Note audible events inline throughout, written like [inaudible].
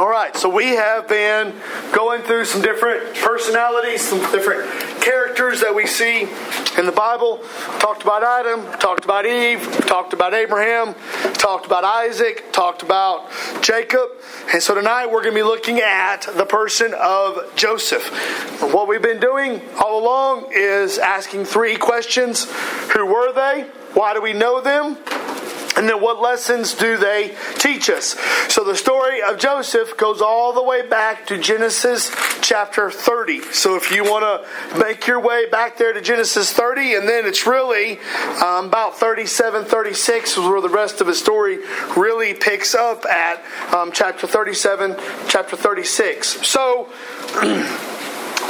All right, so we have been going through some different personalities, some different characters that we see in the Bible. Talked about Adam, talked about Eve, talked about Abraham, talked about Isaac, talked about Jacob. And so tonight we're going to be looking at the person of Joseph. What we've been doing all along is asking three questions Who were they? Why do we know them? And then what lessons do they teach us? So the story of Joseph goes all the way back to Genesis chapter 30. So if you want to make your way back there to Genesis 30, and then it's really um, about 37, 36 is where the rest of the story really picks up at um, chapter 37, chapter 36. So. [clears throat]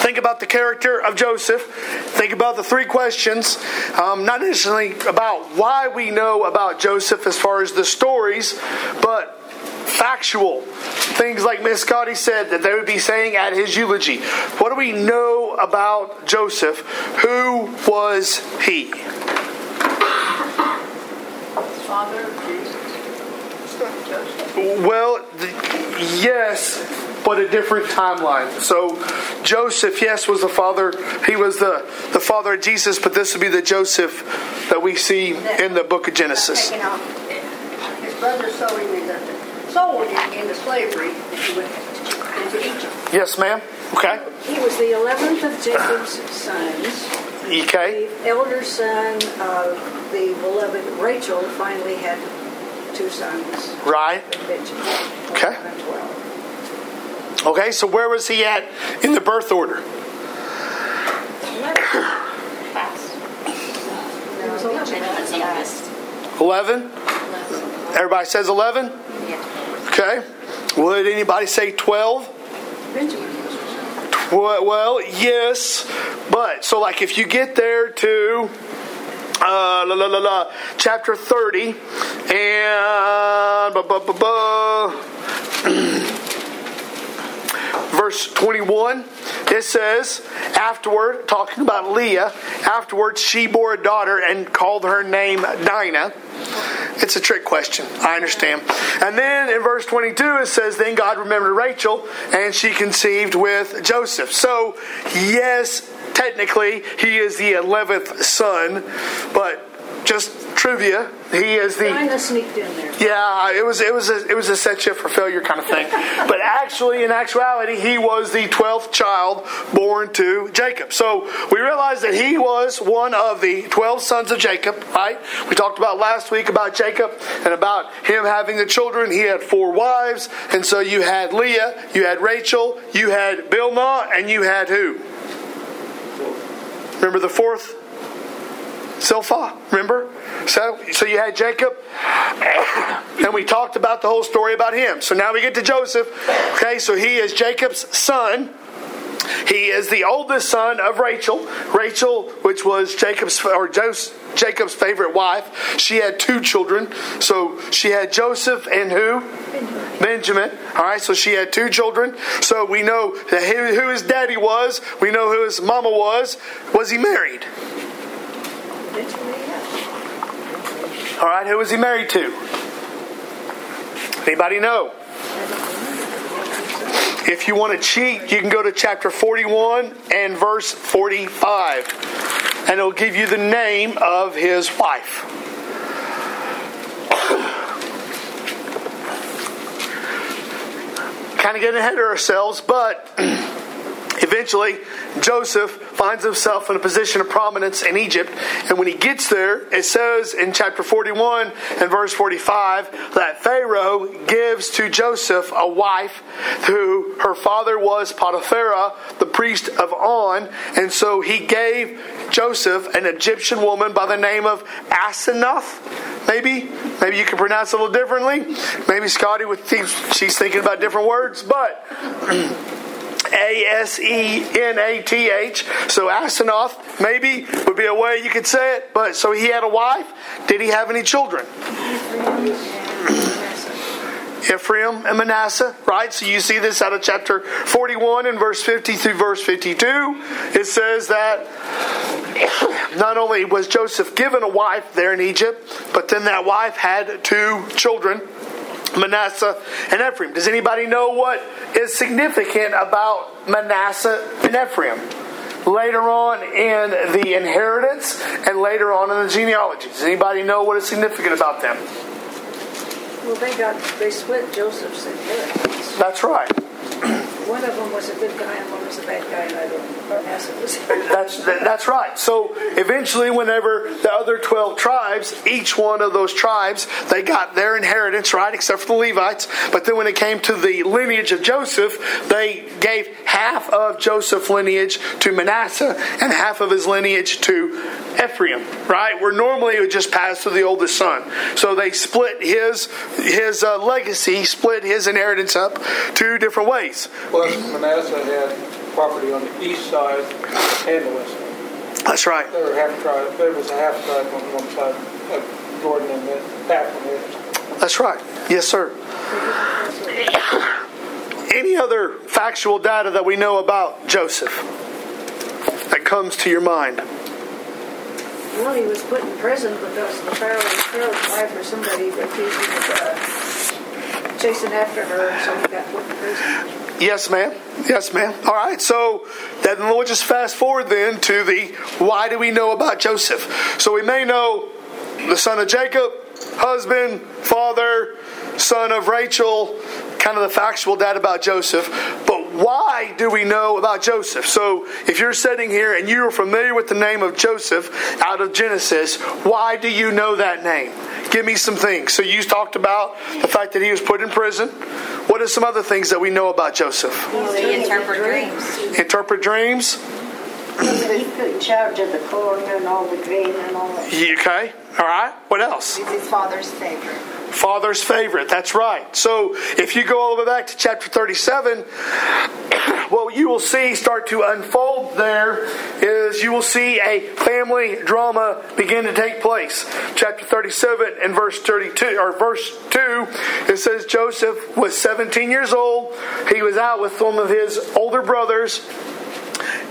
Think about the character of Joseph. Think about the three questions, um, not necessarily about why we know about Joseph as far as the stories, but factual things like Miss Scotty said that they would be saying at his eulogy. What do we know about Joseph? Who was he? Father of Jesus. Well, yes, but a different timeline. So Joseph, yes, was the father. He was the, the father of Jesus, but this would be the Joseph that we see in the book of Genesis. His brother sold him into, sold him into slavery and he went into Egypt. Yes, ma'am. Okay. He was the 11th of Jacob's sons. Okay. The elder son of the beloved Rachel finally had two sons. Right. Okay. 11 and 12. Okay, so where was he at in the birth order? 11. 11? Everybody says 11? Okay. Would anybody say 12? Benjamin. Well, well, yes, but so like if you get there to uh, la, la, la, la, chapter 30 and [clears throat] verse 21 it says afterward talking about leah afterward she bore a daughter and called her name dinah. It's a trick question. I understand. And then in verse 22 it says then god remembered rachel and she conceived with joseph. So yes technically he is the 11th son but just trivia he is the Dinah sneaked in there. yeah, it was it was a, it was a set you up for failure kind of thing. [laughs] but actually, in actuality, he was the twelfth child born to Jacob. So we realize that he was one of the twelve sons of Jacob. Right? We talked about last week about Jacob and about him having the children. He had four wives, and so you had Leah, you had Rachel, you had Bilma, and you had who? Remember the fourth? Zilpah, remember? So, so you had Jacob, [coughs] and we talked about the whole story about him. So now we get to Joseph. Okay, so he is Jacob's son. He is the oldest son of Rachel. Rachel, which was Jacob's or Jos- Jacob's favorite wife, she had two children. So she had Joseph and who? Benjamin. Benjamin. All right, so she had two children. So we know that who his daddy was. We know who his mama was. Was he married? All right, who was he married to? Anybody know? If you want to cheat, you can go to chapter 41 and verse 45, and it'll give you the name of his wife. [coughs] kind of getting ahead of ourselves, but eventually Joseph finds himself in a position of prominence in Egypt. And when he gets there, it says in chapter 41 and verse 45 that Pharaoh gives to Joseph a wife who her father was Potiphera, the priest of On. And so he gave Joseph an Egyptian woman by the name of Asenath. Maybe, maybe you can pronounce it a little differently. Maybe Scotty would think she's thinking about different words, but [clears throat] A S E N A T H. So Asenath maybe would be a way you could say it. But so he had a wife. Did he have any children? [clears throat] Ephraim and Manasseh, right? So you see this out of chapter 41 and verse 50 through verse 52. It says that [clears throat] not only was Joseph given a wife there in Egypt, but then that wife had two children. Manasseh and Ephraim. Does anybody know what is significant about Manasseh and Ephraim? Later on in the inheritance and later on in the genealogy. Does anybody know what is significant about them? Well, they got they split Joseph's inheritance. That's right. One of them was a good guy and one was a bad guy, and I don't. [laughs] That's that's right. So eventually, whenever the other twelve tribes, each one of those tribes, they got their inheritance, right, except for the Levites. But then when it came to the lineage of Joseph, they gave half of Joseph's lineage to Manasseh and half of his lineage to Ephraim, right? Where normally it would just pass to the oldest son. So they split his his uh, legacy, split his inheritance up two different ways. Plus, Manasseh had property on the east side and the west side. That's right. There were half tribe. There was a half tribe on one side of Jordan and then half on the other. That's right. Yes, sir. Any other factual data that we know about Joseph that comes to your mind? Well, he was put in prison because the Pharaoh was Pharaoh's wife or somebody accused him of uh, chasing after her, and so he got put in prison. Yes, ma'am. Yes, ma'am. All right. So then we'll just fast forward then to the why do we know about Joseph? So we may know the son of Jacob, husband, father, son of Rachel, kind of the factual data about Joseph. But why do we know about Joseph? So if you're sitting here and you are familiar with the name of Joseph out of Genesis, why do you know that name? Give me some things. So you talked about the fact that he was put in prison. What are some other things that we know about Joseph? They interpret dreams. Interpret dreams. He put in charge of the corn and all the grain and all that. Okay. All right. What else? He's his father's favorite. Father's favorite. That's right. So if you go all the way back to chapter 37, [coughs] what you will see start to unfold there is you will see a family drama begin to take place. Chapter 37 and verse 32 or verse 2, it says Joseph was 17 years old. He was out with one of his older brothers.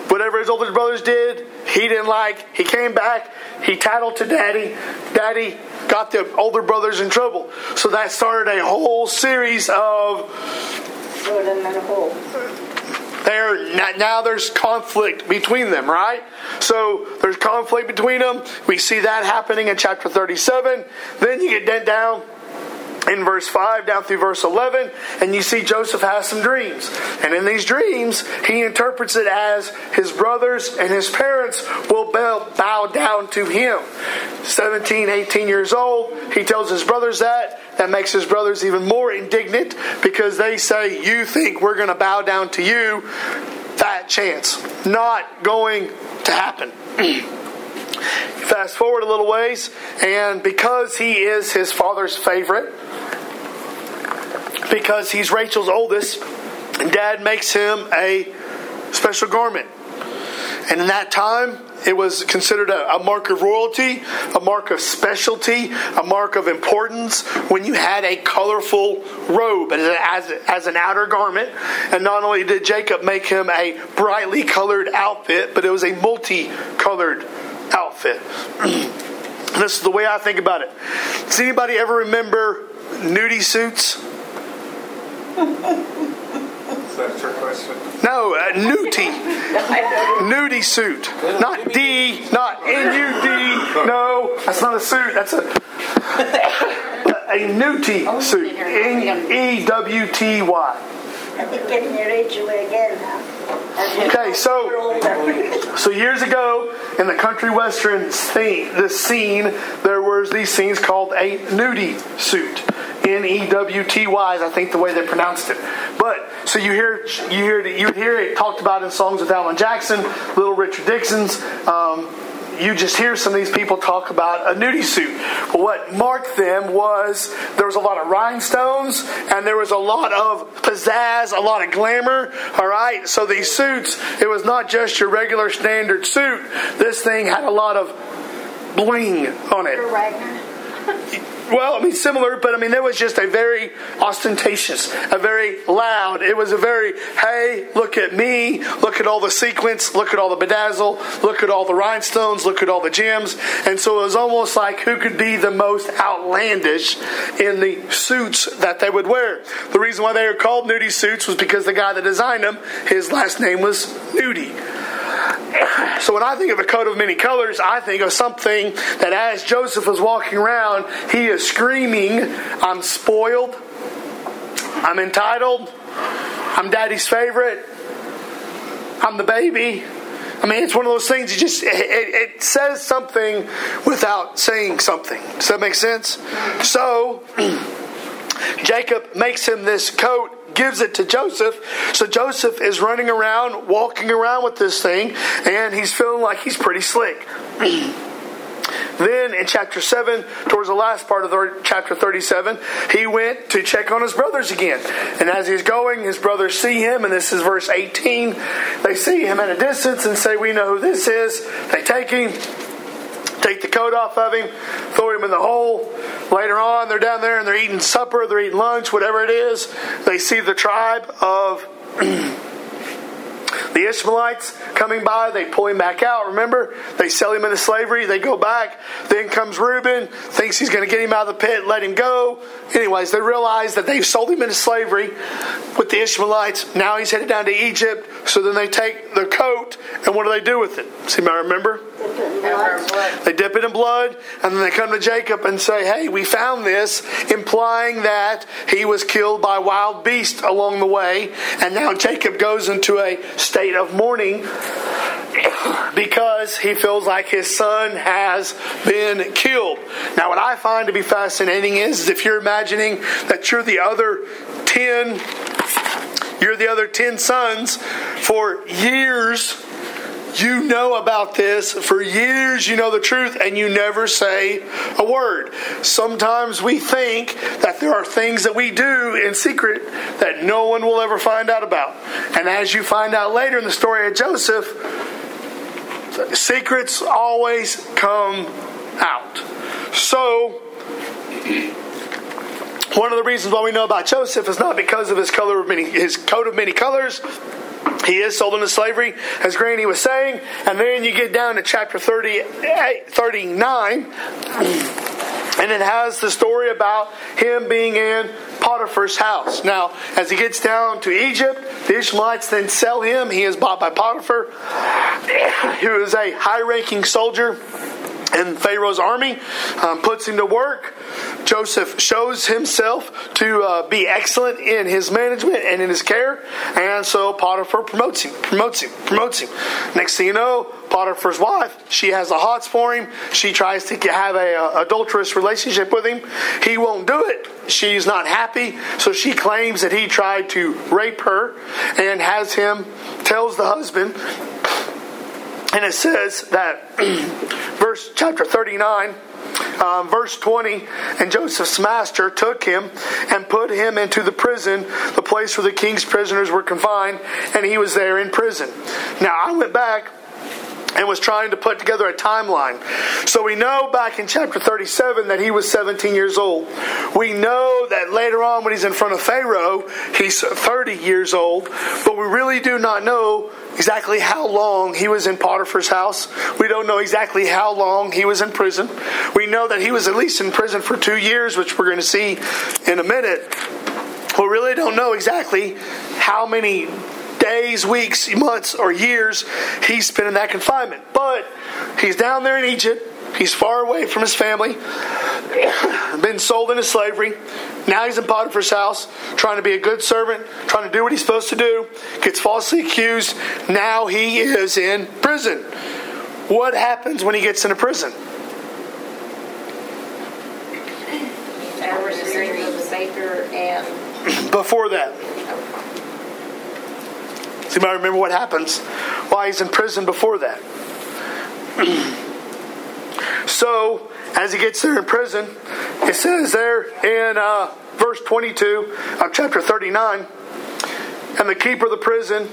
Whatever his older brothers did, he didn't like. He came back. He tattled to daddy. Daddy got the older brothers in trouble. So that started a whole series of Throw them in there now there's conflict between them right so there's conflict between them we see that happening in chapter 37 then you get down in verse 5 down through verse 11 and you see joseph has some dreams. And in these dreams he interprets it as his brothers and his parents will bow, down to him. 17 18 years old he tells his brothers that. That makes his brothers even more indignant because they say you think we're going to bow down to you? That chance not going to happen. [clears throat] Fast forward a little ways, and because he is his father's favorite, because he's Rachel's oldest, and dad makes him a special garment. And in that time, it was considered a, a, mark of royalty, a mark of specialty, a mark of importance when you had a colorful robe as, as, as an outer garment. And not only did Jacob make him a brightly colored outfit, but it was a multicolored outfit. [clears throat] this is the way I think about it. Does anybody ever remember nudie suits? Your question. No, uh, a nudie. nudie suit. Not D, not N U D. No, that's not a suit. That's a a nudie suit. N E W T Y. I think getting again. Okay, so So years ago, in the country western scene, the scene, there was these scenes called a nudie suit. N E W T Y is I think the way they pronounced it. But so you hear you hear you hear it talked about in songs with Alan Jackson, Little Richard Dixon's. Um, you just hear some of these people talk about a nudie suit. But what marked them was there was a lot of rhinestones and there was a lot of pizzazz, a lot of glamour. All right, so these suits, it was not just your regular standard suit. This thing had a lot of bling on it. [laughs] Well, I mean, similar, but I mean, there was just a very ostentatious, a very loud. It was a very, hey, look at me, look at all the sequins, look at all the bedazzle, look at all the rhinestones, look at all the gems. And so it was almost like who could be the most outlandish in the suits that they would wear. The reason why they were called nudie suits was because the guy that designed them, his last name was Nudie. [coughs] So when I think of a coat of many colors, I think of something that as Joseph was walking around, he is screaming, I'm spoiled, I'm entitled, I'm daddy's favorite, I'm the baby. I mean, it's one of those things. You just it, it, says something without saying something. Does that make sense? So [clears throat] Jacob makes him this coat gives it to Joseph. So Joseph is running around, walking around with this thing, and he's feeling like he's pretty slick. [clears throat] Then in chapter 7, towards the last part of chapter 37, he went to check on his brothers again. And as he's going, his brothers see him, and this is verse 18. They see him at a distance and say, We know who this is. They take him, take the coat off of him, throw him in the hole. Later on, they're down there and they're eating supper, they're eating lunch, whatever it is. They see the tribe of [clears throat] the Ishmaelites coming by, they pull him back out. Remember, they sell him into slavery. They go back. Then comes Reuben, thinks he's going to get him out of the pit, let him go. Anyways, they realize that they've sold him into slavery with the Ishmaelites. Now he's headed down to Egypt. So then they take the coat, and what do they do with it? See, I remember? They dip it in blood, and then they come to Jacob and say, Hey, we found this, implying that he was killed by wild beasts along the way. And now Jacob goes into a state of mourning because he feels like his son has been killed. Now, what I find to be fascinating is, is if you're imagining that you're the other 10 you're the other 10 sons for years you know about this for years, you know the truth, and you never say a word. Sometimes we think that there are things that we do in secret that no one will ever find out about. And as you find out later in the story of Joseph, secrets always come out. So, one of the reasons why we know about Joseph is not because of his color of many, his coat of many colors, he is sold into slavery, as Granny was saying. And then you get down to chapter 38, 39, and it has the story about him being in Potiphar's house. Now, as he gets down to Egypt, the Ishmaelites then sell him. He is bought by Potiphar, who is a high ranking soldier in Pharaoh's army, um, puts him to work. Joseph shows himself to uh, be excellent in his management and in his care, and so Potiphar promotes him, promotes him, promotes him. Next thing you know, Potiphar's wife, she has the hots for him. She tries to have a, a adulterous relationship with him. He won't do it. She's not happy, so she claims that he tried to rape her and has him tells the husband and it says that [clears throat] verse chapter 39 um, verse 20 and joseph's master took him and put him into the prison the place where the king's prisoners were confined and he was there in prison. Now i went back and was trying to put together a timeline. So we know back in chapter 37 that he was 17 years old. We know that later on when he's in front of Pharaoh, he's 30 years old, but we really do not know exactly how long he was in Potiphar's house. We don't know exactly how long he was in prison. We know that he was at least in prison for two years, which we're going to see in a minute. We really don't know exactly how many days, weeks, months, or years he spent in that confinement. But he's down there in Egypt. He's far away from his family, [coughs] been sold into slavery. Now he's in Potiphar's house, trying to be a good servant, trying to do what he's supposed to do, gets falsely accused. Now he is in prison. What happens when he gets into prison? Before that. Does anybody remember what happens while he's in prison before that? [clears throat] so, as he gets there in prison, it says there in uh, verse 22 of chapter 39 and the keeper of the prison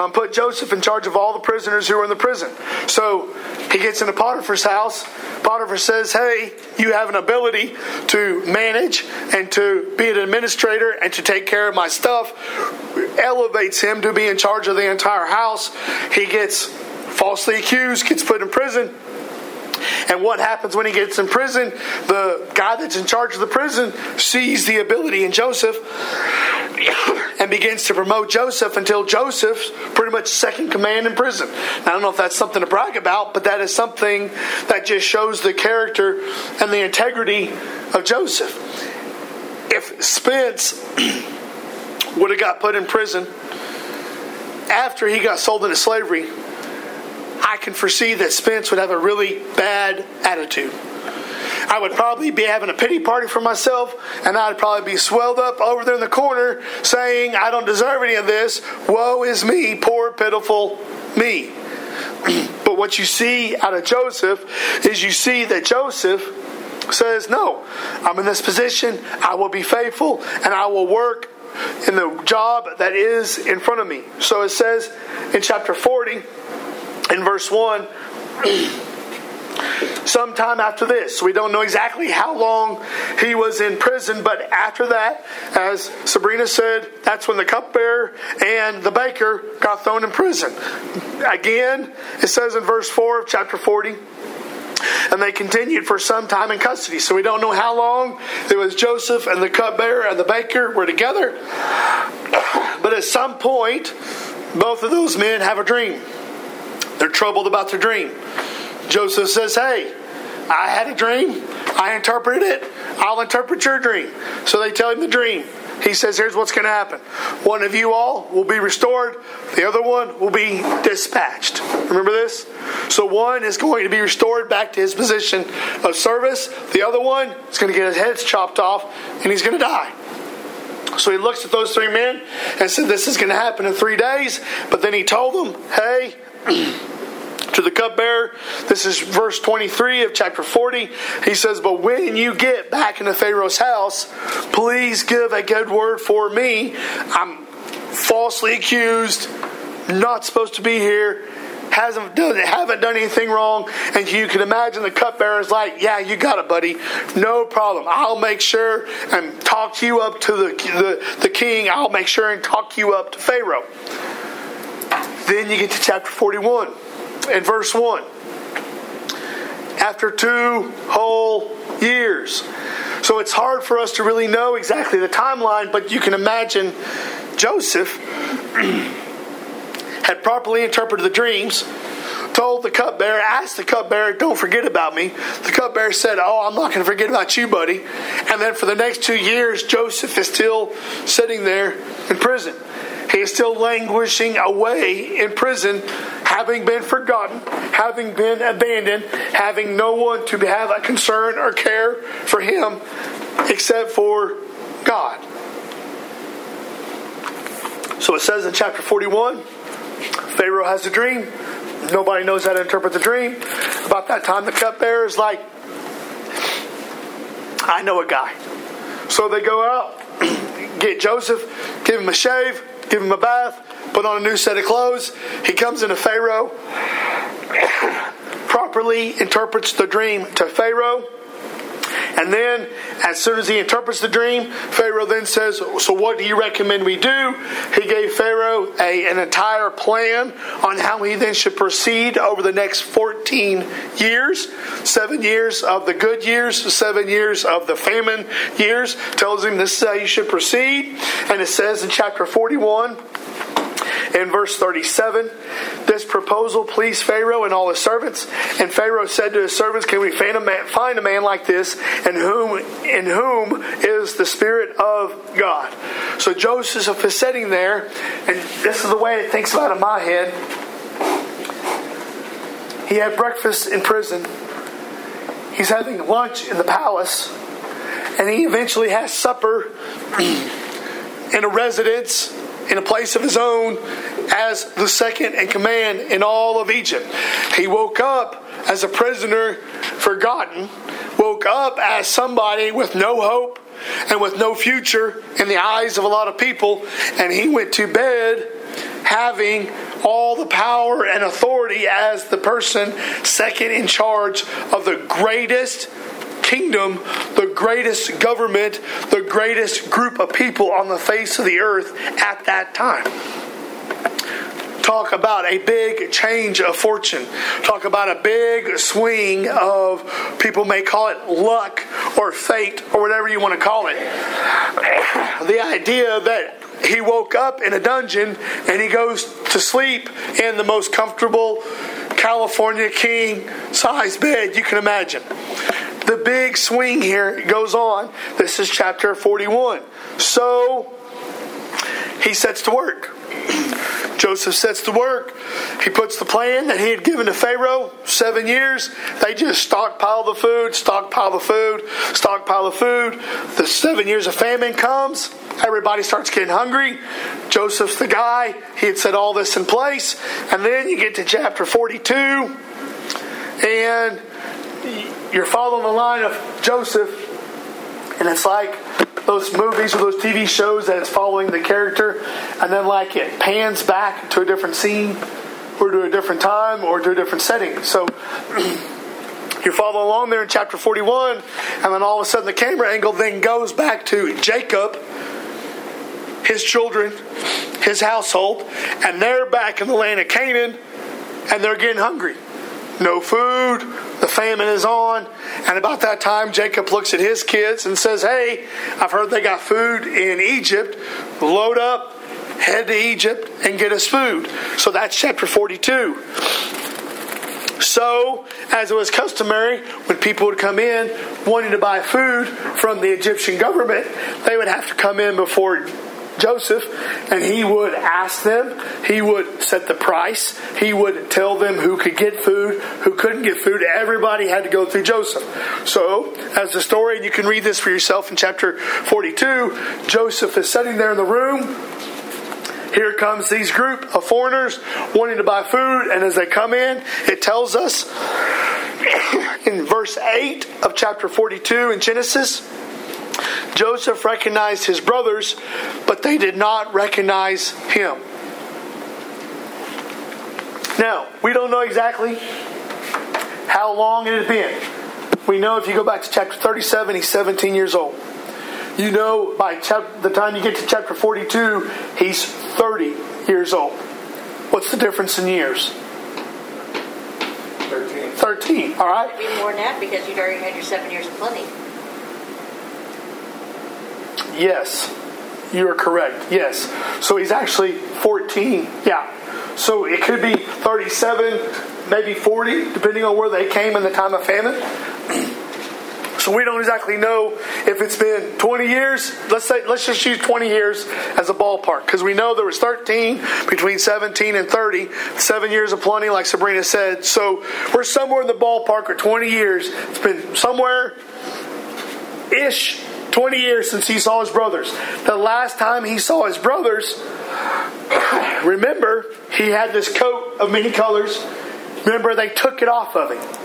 um, put Joseph in charge of all the prisoners who were in the prison. So he gets into Potiphar's house. Potiphar says, Hey, you have an ability to manage and to be an administrator and to take care of my stuff. Elevates him to be in charge of the entire house. He gets falsely accused, gets put in prison. And what happens when he gets in prison? The guy that's in charge of the prison sees the ability in Joseph and begins to promote Joseph until Joseph's pretty much second command in prison. Now, I don't know if that's something to brag about, but that is something that just shows the character and the integrity of Joseph. If Spence [clears throat] would have got put in prison after he got sold into slavery, I can foresee that Spence would have a really bad attitude. I would probably be having a pity party for myself, and I'd probably be swelled up over there in the corner saying, I don't deserve any of this. Woe is me, poor, pitiful me. [clears throat] but what you see out of Joseph is you see that Joseph says, No, I'm in this position, I will be faithful, and I will work in the job that is in front of me. So it says in chapter 40, in verse 1, [clears throat] sometime after this. We don't know exactly how long he was in prison, but after that, as Sabrina said, that's when the cupbearer and the baker got thrown in prison. Again, it says in verse 4 of chapter 40, and they continued for some time in custody. So we don't know how long it was Joseph and the cupbearer and the baker were together. But at some point, both of those men have a dream. They're troubled about their dream. Joseph says, Hey, I had a dream. I interpreted it. I'll interpret your dream. So they tell him the dream. He says, Here's what's going to happen. One of you all will be restored, the other one will be dispatched. Remember this? So one is going to be restored back to his position of service, the other one is going to get his head chopped off, and he's going to die. So he looks at those three men and said, This is going to happen in three days. But then he told them, Hey, [clears throat] to the cupbearer. This is verse 23 of chapter 40. He says, But when you get back into Pharaoh's house, please give a good word for me. I'm falsely accused, not supposed to be here. Hasn't done, haven't done anything wrong, and you can imagine the cupbearer is like, "Yeah, you got it, buddy. No problem. I'll make sure and talk you up to the, the the king. I'll make sure and talk you up to Pharaoh." Then you get to chapter 41 and verse 1. After two whole years. So it's hard for us to really know exactly the timeline, but you can imagine Joseph [clears throat] had properly interpreted the dreams, told the cupbearer, asked the cupbearer, Don't forget about me. The cupbearer said, Oh, I'm not going to forget about you, buddy. And then for the next two years, Joseph is still sitting there in prison. He is still languishing away in prison, having been forgotten, having been abandoned, having no one to have a concern or care for him except for God. So it says in chapter 41 Pharaoh has a dream. Nobody knows how to interpret the dream. About that time, the cupbearer is like, I know a guy. So they go out, [clears throat] get Joseph, give him a shave, give him a bath, put on a new set of clothes. He comes into Pharaoh, [coughs] properly interprets the dream to Pharaoh. And then, as soon as he interprets the dream, Pharaoh then says, So, what do you recommend we do? He gave Pharaoh a, an entire plan on how he then should proceed over the next 14 years seven years of the good years, seven years of the famine years. Tells him this is how you should proceed. And it says in chapter 41, in verse 37, this proposal pleased Pharaoh and all his servants. And Pharaoh said to his servants, Can we find a man, find a man like this in whom, in whom is the Spirit of God? So Joseph is sitting there, and this is the way it thinks about in my head. He had breakfast in prison. He's having lunch in the palace. And he eventually has supper [clears throat] in a residence in a place of his own as the second in command in all of Egypt. He woke up as a prisoner forgotten, woke up as somebody with no hope and with no future in the eyes of a lot of people, and he went to bed having all the power and authority as the person second in charge of the greatest kingdom, the greatest government, the greatest group of people on the face of the earth at that time talk about a big change of fortune. Talk about a big swing of, people may call it luck or fate or whatever you want to call it. The idea that he woke up in a dungeon and he goes to sleep in the most comfortable California king size bed you can imagine. The big swing here goes on. This is chapter 41. So he sets to work. Joseph sets to work. He puts the plan that he had given to Pharaoh seven years. They just stockpile the food, stockpile the food, stockpile the food. The seven years of famine comes. Everybody starts getting hungry. Joseph's the guy. He had set all this in place. And then you get to chapter 42, and you're following the line of Joseph. And it's like those movies or those TV shows that it's following the character, and then like it pans back to a different scene, or to a different time, or to a different setting. So [clears throat] you're following along there in chapter 41, and then all of a sudden the camera angle then goes back to Jacob, his children, his household, and they're back in the land of Canaan, and they're getting hungry. No food, famine is on. And about that time, Jacob looks at his kids and says, Hey, I've heard they got food in Egypt. Load up, head to Egypt, and get us food. So that's chapter 42. So, as it was customary, when people would come in wanting to buy food from the Egyptian government, they would have to come in before Joseph, and he would ask them, he would set the price, he would tell them who could get food, who couldn't get food. Everybody had to go through Joseph. So, as the story, and you can read this for yourself in chapter 42, Joseph is sitting there in the room. Here comes these group of foreigners wanting to buy food, and as they come in, it tells us [coughs] in verse 8 of chapter 42 in Genesis Joseph recognized his brothers, but they did not recognize him. Now, we don't know exactly how long it had been. We know if you go back to chapter 37, he's 17 years old. You know by chap- the time you get to chapter 42, he's 30 years old. What's the difference in years? 13. 13, all right? It'd be more than that because you'd already had your seven years of plenty. Yes, you are correct. Yes. So he's actually 14. Yeah. So it could be 37, maybe 40, depending on where they came in the time of famine. [clears throat] So we don't exactly know if it's been 20 years. Let's say let's just use 20 years as a ballpark because we know there was 13 between 17 and 30, seven years of plenty, like Sabrina said. So we're somewhere in the ballpark of 20 years. It's been somewhere ish 20 years since he saw his brothers. The last time he saw his brothers, [coughs] remember, he had this coat of many colors. Remember, they took it off of him.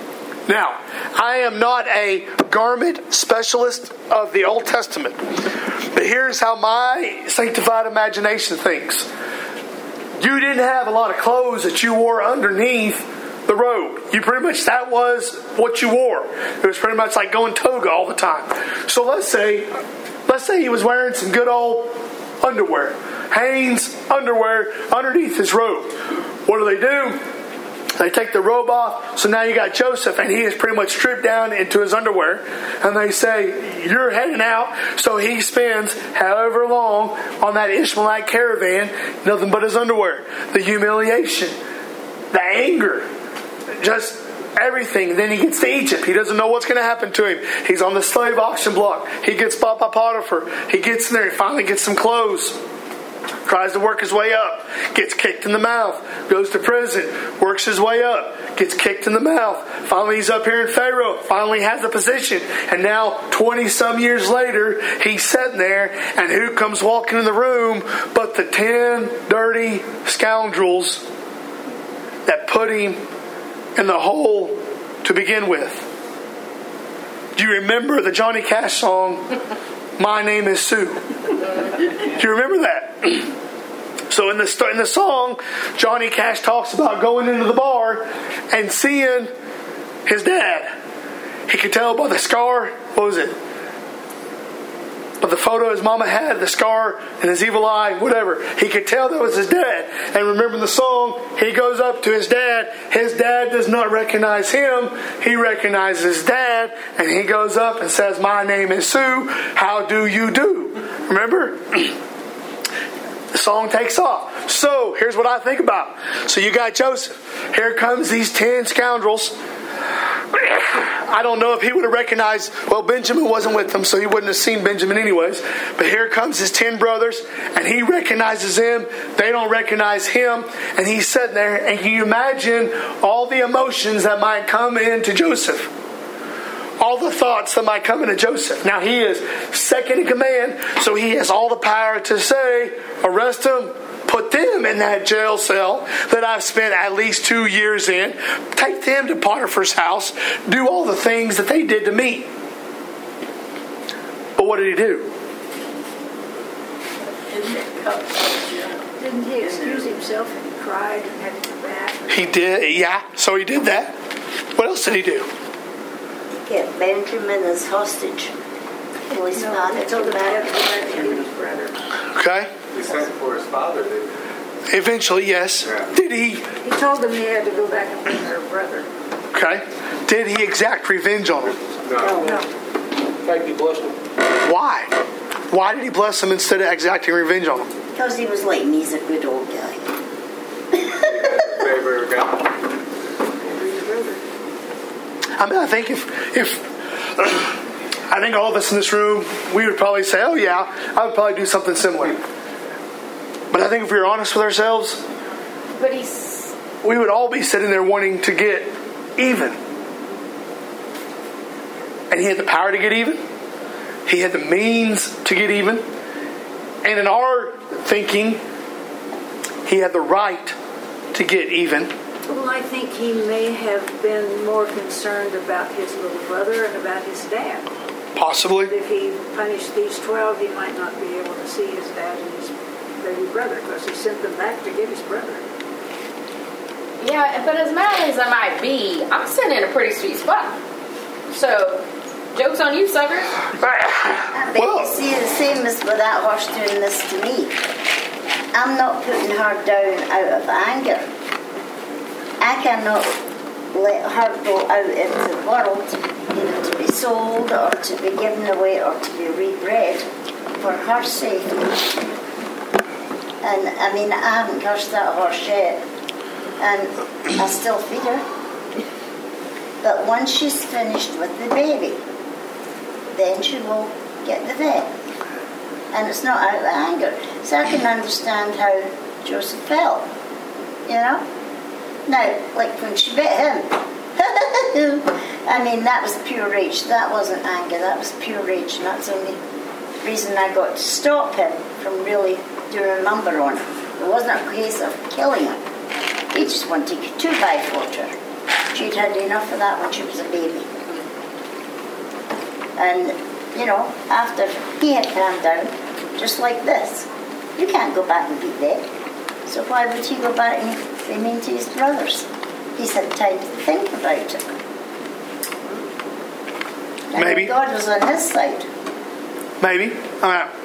Now, I am not a garment specialist of the Old Testament, but here's how my sanctified imagination thinks. You didn't have a lot of clothes that you wore underneath the robe. You pretty much, that was what you wore. It was pretty much like going toga all the time. So let's say, let's say he was wearing some good old underwear. Hanes underwear underneath his robe. What do they do? They take the robe off, so now you got Joseph, and he is pretty much stripped down into his underwear. And they say, You're heading out. So he spends however long on that Ishmaelite caravan, nothing but his underwear. The humiliation, the anger, just everything. Then he gets to Egypt. He doesn't know what's going to happen to him. He's on the slave auction block. He gets bought by Potiphar. He gets in there. He finally gets some clothes tries to work his way up, gets kicked in the mouth, goes to prison, works his way up, gets kicked in the mouth. Finally, he's up here in Pharaoh, finally has a position, and now 20 some years later, he's sitting there, and who comes walking in the room but the 10 dirty scoundrels that put him in the hole to begin with? Do you remember the Johnny Cash song, My Name is Sue? Do you remember that? [clears throat] So in the in the song, Johnny Cash talks about going into the bar and seeing his dad. He could tell by the scar. What was it? But the photo his mama had, the scar and his evil eye, whatever. He could tell that was his dad. And remember the song, he goes up to his dad. His dad does not recognize him. He recognizes his dad. And he goes up and says, My name is Sue. How do you do? Remember? [clears throat] the song takes off. So here's what I think about. So you got Joseph. Here comes these ten scoundrels. I don't know if he would have recognized, well, Benjamin wasn't with them, so he wouldn't have seen Benjamin anyways. But here comes his ten brothers, and he recognizes them. They don't recognize him, and he's sitting there. And can you imagine all the emotions that might come into Joseph? All the thoughts that might come into Joseph. Now he is second in command, so he has all the power to say, arrest him, put them in that jail cell that I've spent at least two years in, take them to Potiphar's house, do all the things that they did to me. But what did he do? Didn't he excuse himself and he cried and had to come back? He did, yeah, so he did that. What else did he do? Get Benjamin as hostage. Till his No, father they told came him to back. go back to get his brother. Okay. He sent for his father, didn't he? Eventually, yes. Yeah. Did he? He told him he had to go back and bring her brother. Okay. Did he exact revenge on him? No. No, In fact, he blessed him. Why? Why did he bless him instead of exacting revenge on him? Because he was late me, he's a good old guy. Favor of God. his brother. I mean, I think if if [clears throat] I think all of us in this room, we would probably say, "Oh yeah, I would probably do something similar." But I think if we were honest with ourselves, But he's we would all be sitting there wanting to get even. And he had the power to get even. He had the means to get even. And in our thinking, he had the right to get even. Well, I think he may have been more concerned about his little brother and about his dad. Possibly. If he punished these 12, he might not be able to see his dad and his baby brother because he sent them back to get his brother. Yeah, but as mad as I might be, I'm sitting in a pretty sweet spot. So, joke's on you, suckers. But Well- you see, the same as with that horse doing this to me. I'm not putting her down out of anger. I cannot let her go out into the world, either to be sold or to be given away or to be rebred for her sake. And I mean, I haven't cursed that horse yet, and I still feed her. But once she's finished with the baby, then she will get the vet. And it's not out of anger. So I can understand how Joseph felt, you know? Now, like when she bit him, [laughs] I mean, that was pure rage. That wasn't anger, that was pure rage. And that's the only reason I got to stop him from really doing a number on him. It wasn't a case of killing him. He just wanted to two by her. She'd had enough of that when she was a baby. And, you know, after he had calmed down, just like this, you can't go back and beat that. So why would he go back and be mean to his brothers? He's had time to think about it. And Maybe. God was on his side. Maybe. I mean,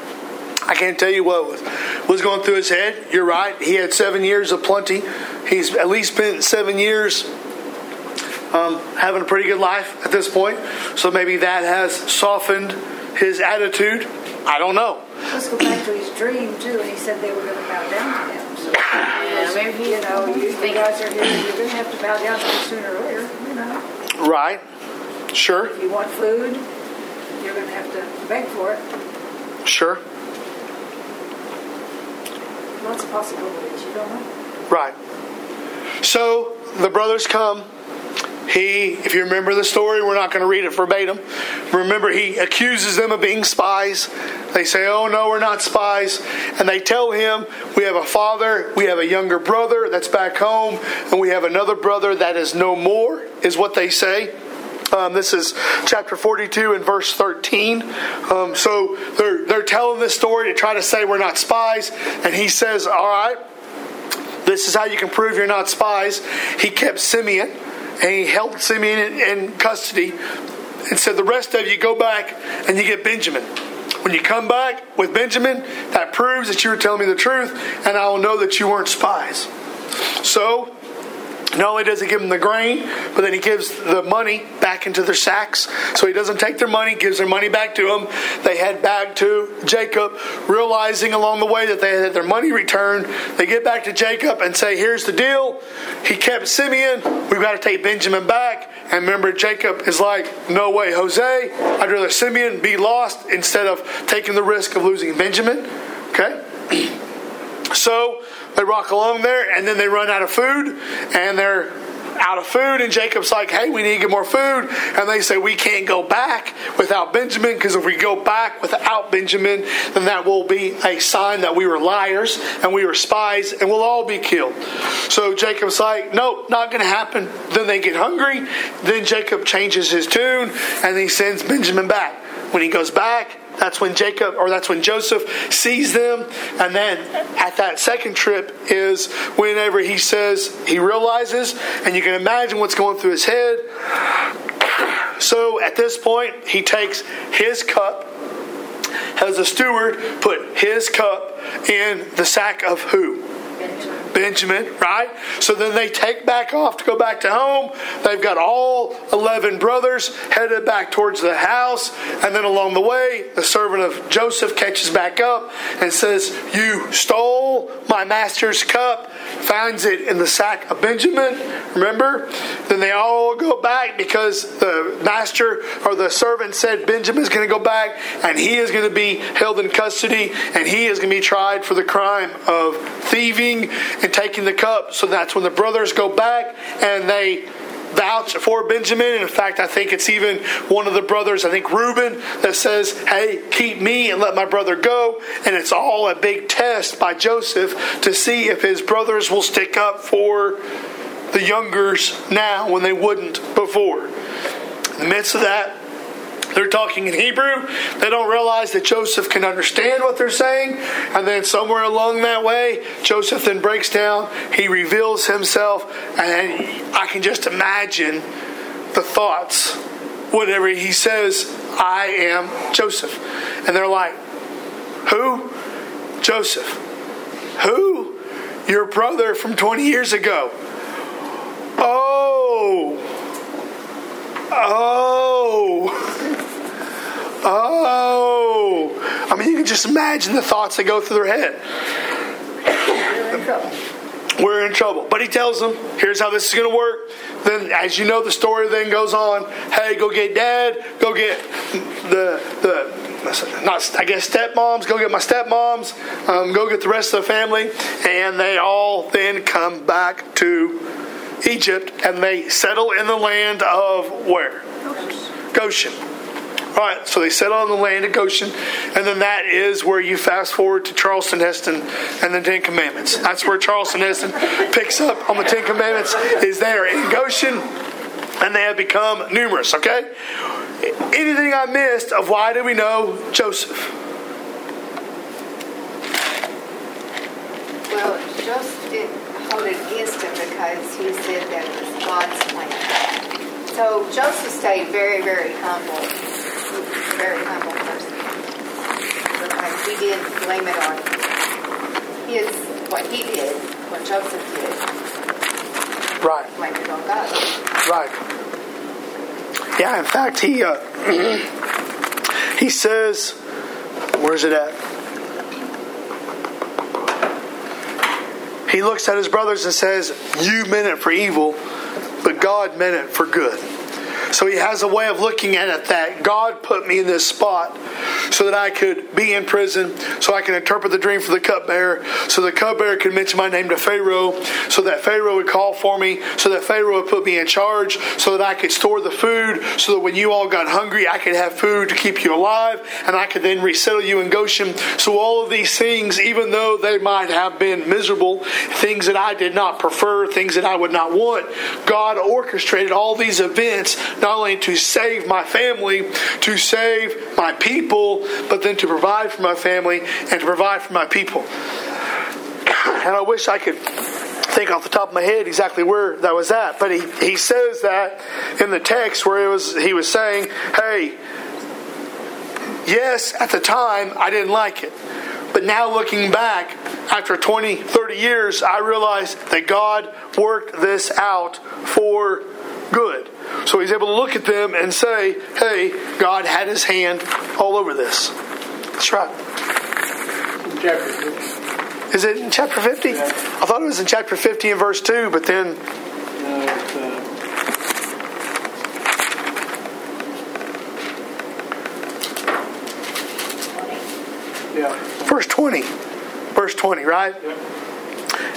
I can't tell you what was, was going through his head. You're right. He had seven years of plenty. He's at least spent seven years um, having a pretty good life at this point. So maybe that has softened his attitude. I don't know. Let's go back to his dream, too, and he said they were going to bow down to him. So, Yeah, maybe you know, you, you guys are here, you're going to have to bow down to him sooner or later, you know. Right. Sure. If you want food, you're going to have to beg for it. Sure. Lots of possibilities, you don't know. Right. So the brothers come. He, if you remember the story, we're not going to read it verbatim. Remember, he accuses them of being spies. They say, Oh, no, we're not spies. And they tell him, We have a father, we have a younger brother that's back home, and we have another brother that is no more, is what they say. Um, this is chapter 42 and verse 13. Um, so they're, they're telling this story to try to say we're not spies. And he says, All right, this is how you can prove you're not spies. He kept Simeon and he held Simeon in, in custody and said, The rest of you go back and you get Benjamin. When you come back with Benjamin, that proves that you were telling me the truth, and I will know that you weren't spies. So not only does he give them the grain, but then he gives the money back into their sacks. So he doesn't take their money, gives their money back to them. They head back to Jacob, realizing along the way that they had their money returned. They get back to Jacob and say, Here's the deal. He kept Simeon. We've got to take Benjamin back. And remember, Jacob is like, No way, Jose. I'd rather Simeon be lost instead of taking the risk of losing Benjamin. Okay? [clears throat] So they rock along there, and then they run out of food, and they're out of food. And Jacob's like, hey, we need to get more food. And they say, we can't go back without Benjamin, because if we go back without Benjamin, then that will be a sign that we were liars and we were spies, and we'll all be killed. So Jacob's like, nope, not going to happen. Then they get hungry. Then Jacob changes his tune, and he sends Benjamin back. When he goes back, that's when Jacob, or that's when Joseph sees them. And then at that second trip is whenever he says, he realizes, and you can imagine what's going through his head. So at this point, he takes his cup, has a steward put his cup in the sack of who? Benjamin, right? So then they take back off to go back to home. They've got all 11 brothers headed back towards the house. And then along the way, the servant of Joseph catches back up and says, You stole my master's cup, finds it in the sack of Benjamin. Remember? Then they all go back because the master or the servant said Benjamin's going to go back and he is going to be held in custody and he is going to be tried for the crime of thieving and taking the cup. So that's when the brothers go back and they vouch for Benjamin. In fact, I think it's even one of the brothers, I think Reuben, that says, Hey, keep me and let my brother go. And it's all a big test by Joseph to see if his brothers will stick up for the youngers now when they wouldn't before. In the midst of that, they're talking in Hebrew. They don't realize that Joseph can understand what they're saying. And then somewhere along that way, Joseph then breaks down. He reveals himself. And I can just imagine the thoughts Whatever he says, I am Joseph. And they're like, Who? Joseph. Who? Your brother from 20 years ago. Oh. Oh. Oh. I mean, you can just imagine the thoughts that go through their head. We're in trouble. We're in trouble. But he tells them, here's how this is going to work. Then, as you know, the story then goes on. Hey, go get dad. Go get the the not I guess stepmoms. Go get my stepmoms. Um, go get the rest of the family, and they all then come back to Egypt, and they settle in the land of where? Goshen. All right, so they settle in the land of Goshen, and then that is where you fast forward to Charlton Heston and the Ten Commandments. That's where Charlton Heston picks up on the Ten Commandments, is there in Goshen, and they have become numerous, okay? Anything I missed of why do we know Joseph? Well, Joseph against him because he said that it was God's plan. So Joseph stayed very, very humble, very humble person. Because he didn't blame it on his, what he did, what Joseph did, Right, blame it on God. right. Yeah, in fact, he uh, [clears throat] he says, where's it at? He looks at his brothers and says, "You meant it for evil, but God meant it for good." So he has a way of looking at it that God put me in this spot so that I could be in prison, so I can interpret the dream for the cupbearer, so the cupbearer could mention my name to Pharaoh, so that Pharaoh would call for me, so that Pharaoh would put me in charge, so that I could store the food, so that when you all got hungry, I could have food to keep you alive, and I could then resettle you in Goshen. So all of these things, even though they might have been miserable, things that I did not prefer, things that I would not want, God orchestrated all these events not only to save my family, to save my people, but then to provide for my family and to provide for my people. [clears throat] And I wish I could think off the top of my head exactly where that was at, but he, he says that in the text where it was he was saying, "Hey, yes, at the time I didn't like it, but now looking back after 20, 30 years, I realize that God worked this out for good. So he's able to look at them and say, hey, God had his hand all over this. That's right. Chapter, Is it in chapter 50? Yeah. I thought it was in chapter 50 and verse 2, but then, no, uh, yeah. verse 20. Verse 20, right? yeah.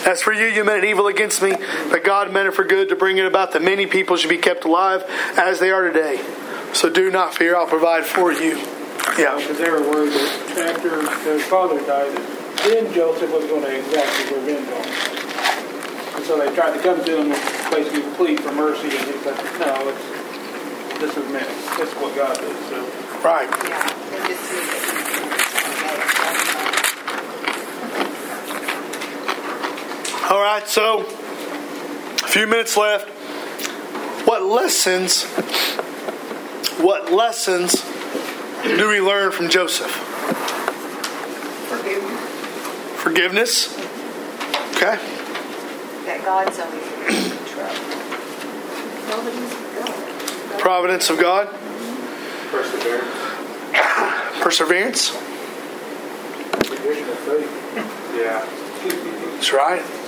As for you, you meant evil against me, but God meant it for good to bring it about that many people should be kept alive as they are today. So do not fear, I'll provide for you. Yeah. Because they were worried that after their father died, then Joseph was going to exact his revenge on him. And so they tried to come to him and basically plead for mercy, and he said, no, it's, this is meant. This is what God did. So Right. Yeah, they just need it. All right, so a few minutes left. What lessons, what lessons do we learn from Joseph? Forgiveness. Forgiveness. Okay. That God's always in. Providence of God. Providence. Perseverance. Perseverance. provision of faith. Yeah. That's right.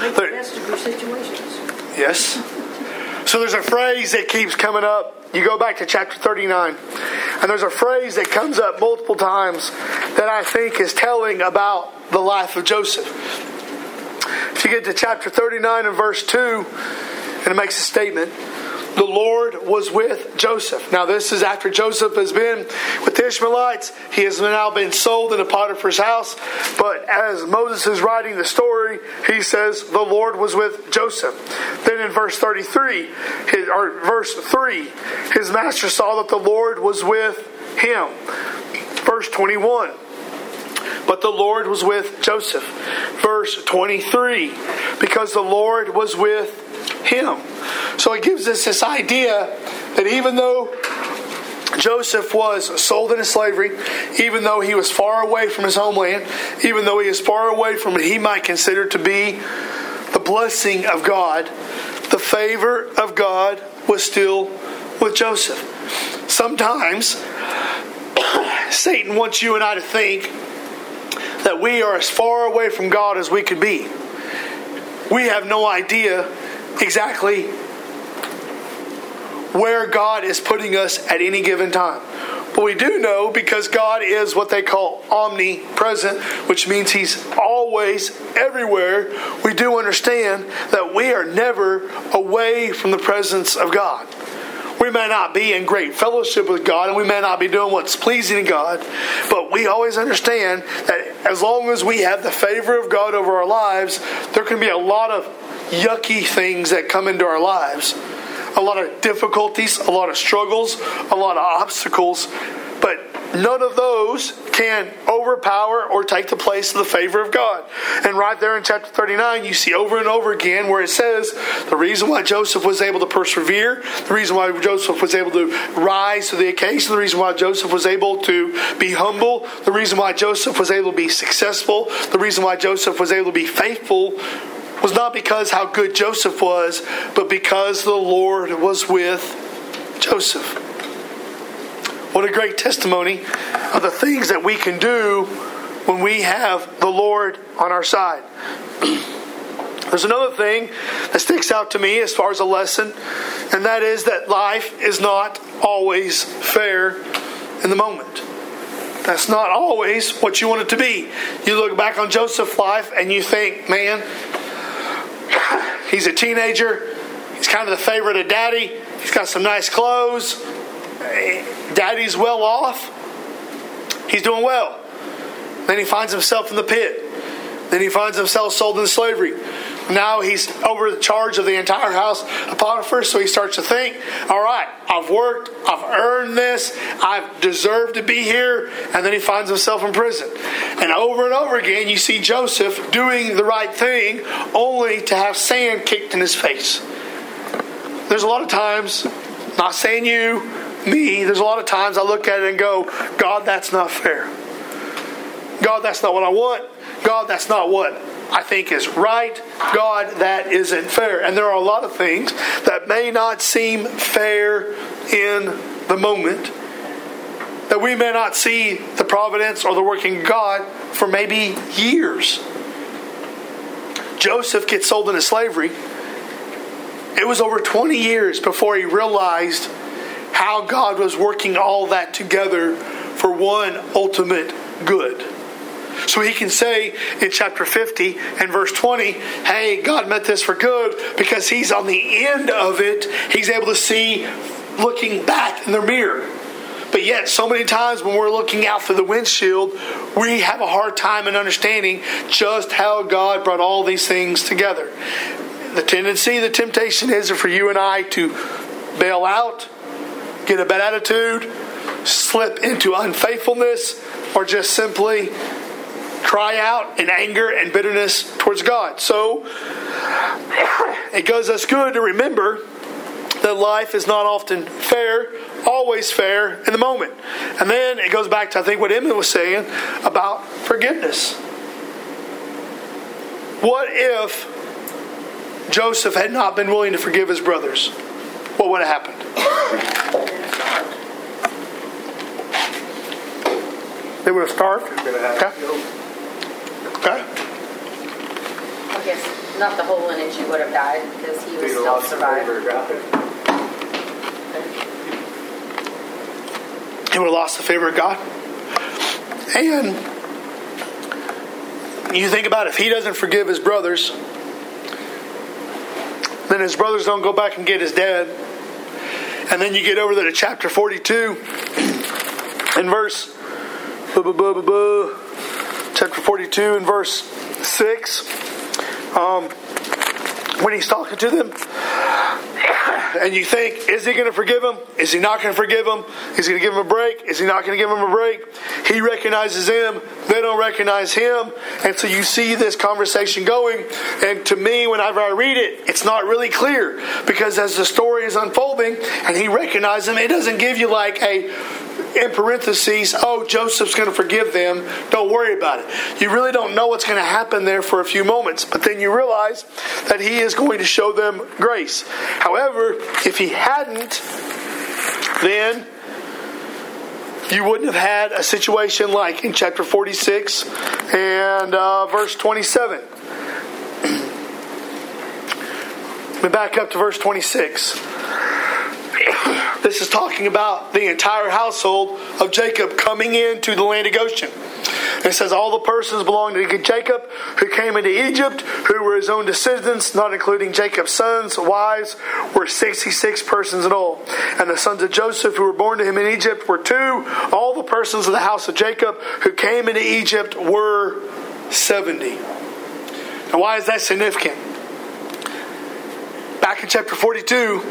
Make the best of your situations. Yes. So there's a phrase that keeps coming up. You go back to chapter 39, and there's a phrase that comes up multiple times that I think is telling about the life of Joseph. If you get to chapter 39 and verse 2, and it makes a statement the Lord was with Joseph. Now, this is after Joseph has been with the Ishmaelites. He has now been sold into Potiphar's house. But as Moses is writing the story, he says the Lord was with Joseph. Then in verse 33, his, or verse 3, his master saw that the Lord was with him. Verse 21. But the Lord was with Joseph. Verse 23. Because the Lord was with him. So it gives us this idea that even though Joseph was sold into slavery, even though he was far away from his homeland, even though he is far away from what he might consider to be the blessing of God, the favor of God was still with Joseph. Sometimes [coughs] Satan wants you and I to think that we are as far away from God as we could be. We have no idea exactly where God is putting us at any given time. But we do know because God is what they call omnipresent, which means He's always everywhere. We do understand that we are never away from the presence of God. We may not be in great fellowship with God and we may not be doing what's pleasing to God, but we always understand that as long as we have the favor of God over our lives, there can be a lot of yucky things that come into our lives a lot of difficulties, a lot of struggles, a lot of obstacles, but none of those can overpower or take the place of the favor of God. And right there in chapter 39, you see over and over again where it says the reason why Joseph was able to persevere, the reason why Joseph was able to rise to the occasion, the reason why Joseph was able to be humble, the reason why Joseph was able to be successful, the reason why Joseph was able to be faithful was not because how good Joseph was, but because the Lord was with Joseph. What a great testimony of the things that we can do when we have the Lord on our side. [clears throat] There's another thing that sticks out to me as far as a lesson, and that is that life is not always fair in the moment. That's not always what you want it to be. You look back on Joseph's life and you think, man, He's a teenager. He's kind of the favorite of daddy. He's got some nice clothes. Daddy's well off. He's doing well. Then he finds himself in the pit. Then he finds himself sold into slavery. Now he's over the charge of the entire house of Potiphar, so he starts to think, all right, I've worked, I've earned this, I've deserved to be here, and then he finds himself in prison. And over and over again, you see Joseph doing the right thing only to have sand kicked in his face. There's a lot of times, not saying you, me, there's a lot of times I look at it and go, God, that's not fair. God, that's not what I want. God, that's not what I think is right. God, that isn't fair. And there are a lot of things that may not seem fair in the moment, that we may not see the providence or the working of God for maybe years. Joseph gets sold into slavery. It was over 20 years before he realized how God was working all that together for one ultimate good. So he can say in chapter 50 and verse 20, hey, God meant this for good because he's on the end of it. He's able to see looking back in the mirror. But yet, so many times when we're looking out through the windshield, we have a hard time in understanding just how God brought all these things together. The tendency, the temptation is for you and I to bail out, get a bad attitude, slip into unfaithfulness, or just simply cry out in anger and bitterness towards God. So it goes us good to remember that life is not often fair, always fair in the moment. And then it goes back to, I think, what Emma was saying about forgiveness. What if Joseph had not been willing to forgive his brothers? What would have happened? They would have starved? Okay. Okay. I guess not the whole lineage would have died because he was still survived. He would have lost the favor of God. And you think about it, if he doesn't forgive his brothers, then his brothers don't go back and get his dad. And then you get over there to chapter 42 and verse blah, blah, blah, blah, blah, chapter 42 and verse 6. Um, when he's talking to them, and you think, is he going to forgive him? Is he not going to forgive him? Is he going to give him a break? Is he not going to give him a break? He recognizes them, they don't recognize him. And so you see this conversation going. And to me, whenever I read it, it's not really clear because as the story is unfolding and he recognizes them, it doesn't give you like a in parentheses, oh, Joseph's going to forgive them. Don't worry about it. You really don't know what's going to happen there for a few moments, but then you realize that he is going to show them grace. However, if he hadn't, then you wouldn't have had a situation like in chapter 46 and uh, verse 27. [clears throat] We back up to verse 26. [coughs] This is talking about the entire household of Jacob coming into the land of Goshen. It says all the persons belonging to Jacob who came into Egypt, who were his own descendants, not including Jacob's sons, wives, were 66 persons in all. And the sons of Joseph who were born to him in Egypt were two. All the persons of the house of Jacob who came into Egypt were 70. Now, why is that significant? Back in chapter 42,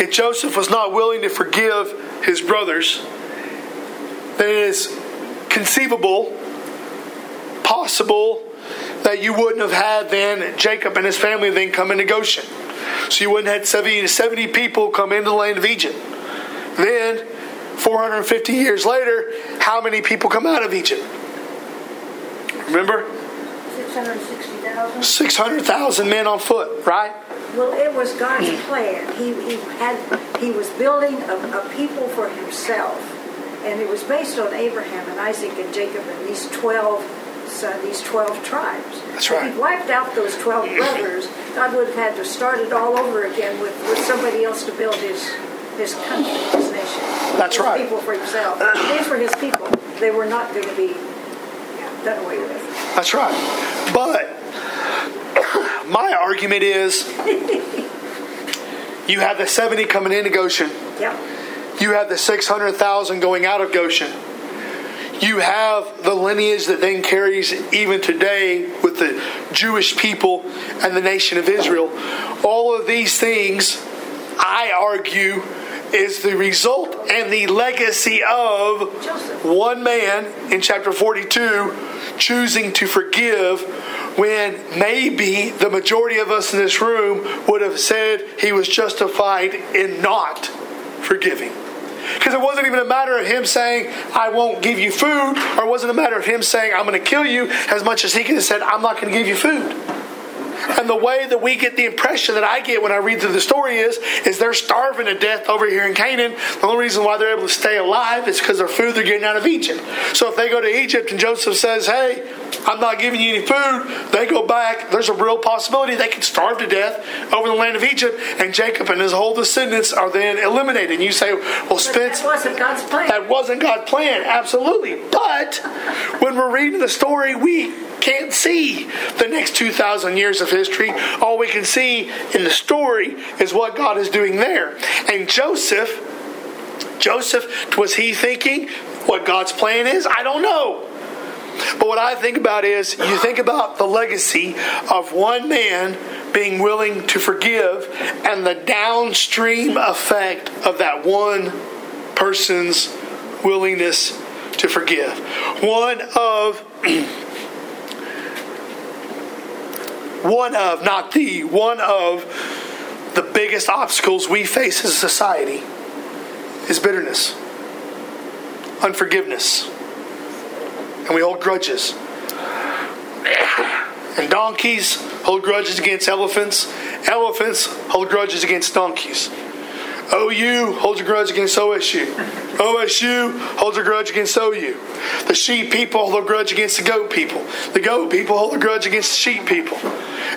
if Joseph was not willing to forgive his brothers, then it is conceivable, possible, that you wouldn't have had then Jacob and his family then come into Goshen. So you wouldn't have had 70 70 people come into the land of Egypt. Then, 450 years later, how many people come out of Egypt? Remember? 660,000? 600,000 men on foot, right? Well, it was God's plan. He, he had he was building a, a people for himself, and it was based on Abraham and Isaac and Jacob and these twelve these twelve tribes. That's If right. he wiped out those twelve brothers, God would have had to start it all over again with, with somebody else to build his his country, his nation. That's his right. People for himself. These were his people. They were not going to be done away with. That's right. But my argument is you have the 70 coming into Goshen, Yep. you have the 600,000 going out of Goshen. You have the lineage that then carries even today with with the Jewish people and the nation of Israel. All of these things, I argue, is the result and the legacy of one man in chapter 42 choosing to forgive when maybe the majority of us in this room would have said he was justified in not forgiving. Because it wasn't even a matter of him saying, I won't give you food, or it wasn't a matter of him saying, I'm going to kill you, as much as he could have said, I'm not going to give you food. And the way that we get the impression that I get when I read through the story is, is they're starving to death over here in Canaan. The only reason why they're able to stay alive is because their food they're getting out of Egypt. So if they go to Egypt and Joseph says, "Hey, I'm not giving you any food," they go back. There's a real possibility they could starve to death over the land of Egypt, and Jacob and his whole descendants are then eliminated. And you say, "Well, Spence, that wasn't God's plan." That wasn't God's plan, absolutely. But when we're reading the story, we can't see the next 2,000 years of history. All we can see in the story is what God is doing there. And Joseph, Joseph, was he thinking what God's plan is? I don't know. But what I think about is you think about the legacy of one man being willing to forgive and the downstream effect of that one person's willingness to forgive. One of [clears throat] one of, not the, one of the biggest obstacles we face as a society is bitterness, unforgiveness, and we hold grudges. And donkeys hold grudges against elephants, elephants hold grudges against donkeys. OU holds a grudge against OSU. OSU holds a grudge against OU. The sheep people hold a grudge against the goat people. The goat people hold a grudge against the sheep people.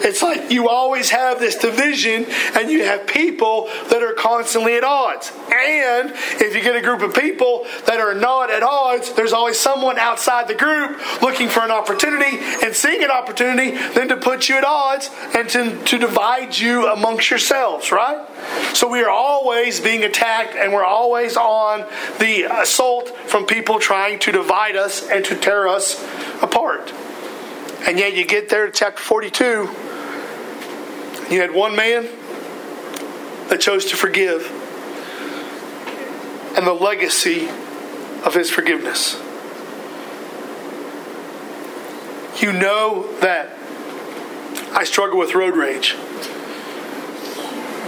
It's like you always have this division and you have people that are constantly at odds. And if you get a group of people that are not at odds, there's always someone outside the group looking for an opportunity and seeing an opportunity then to put you at odds and to, to divide you amongst yourselves, right? So we are always being attacked and we're always on the assault from people trying to divide us and to tear us apart. And yet you get there to chapter 42, you had one man that chose to forgive and the legacy of his forgiveness. You know that I struggle with road rage.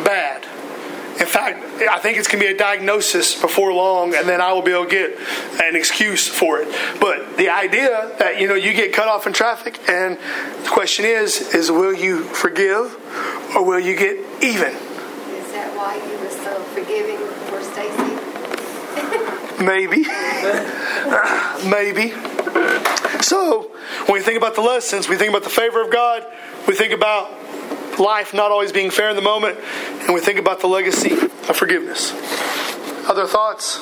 Bad. In fact, I think it's going to be a diagnosis before long, and then I will be able to get an excuse for it. But the idea that you know you get cut off in traffic, and the question is, is will you forgive, or will you get even? Is that why you were so forgiving for Stacy? [laughs] Maybe, [laughs] maybe. So when we think about the lessons, we think about the favor of God. We think about life not always being fair in the moment, and we think about the legacy of forgiveness. Other thoughts?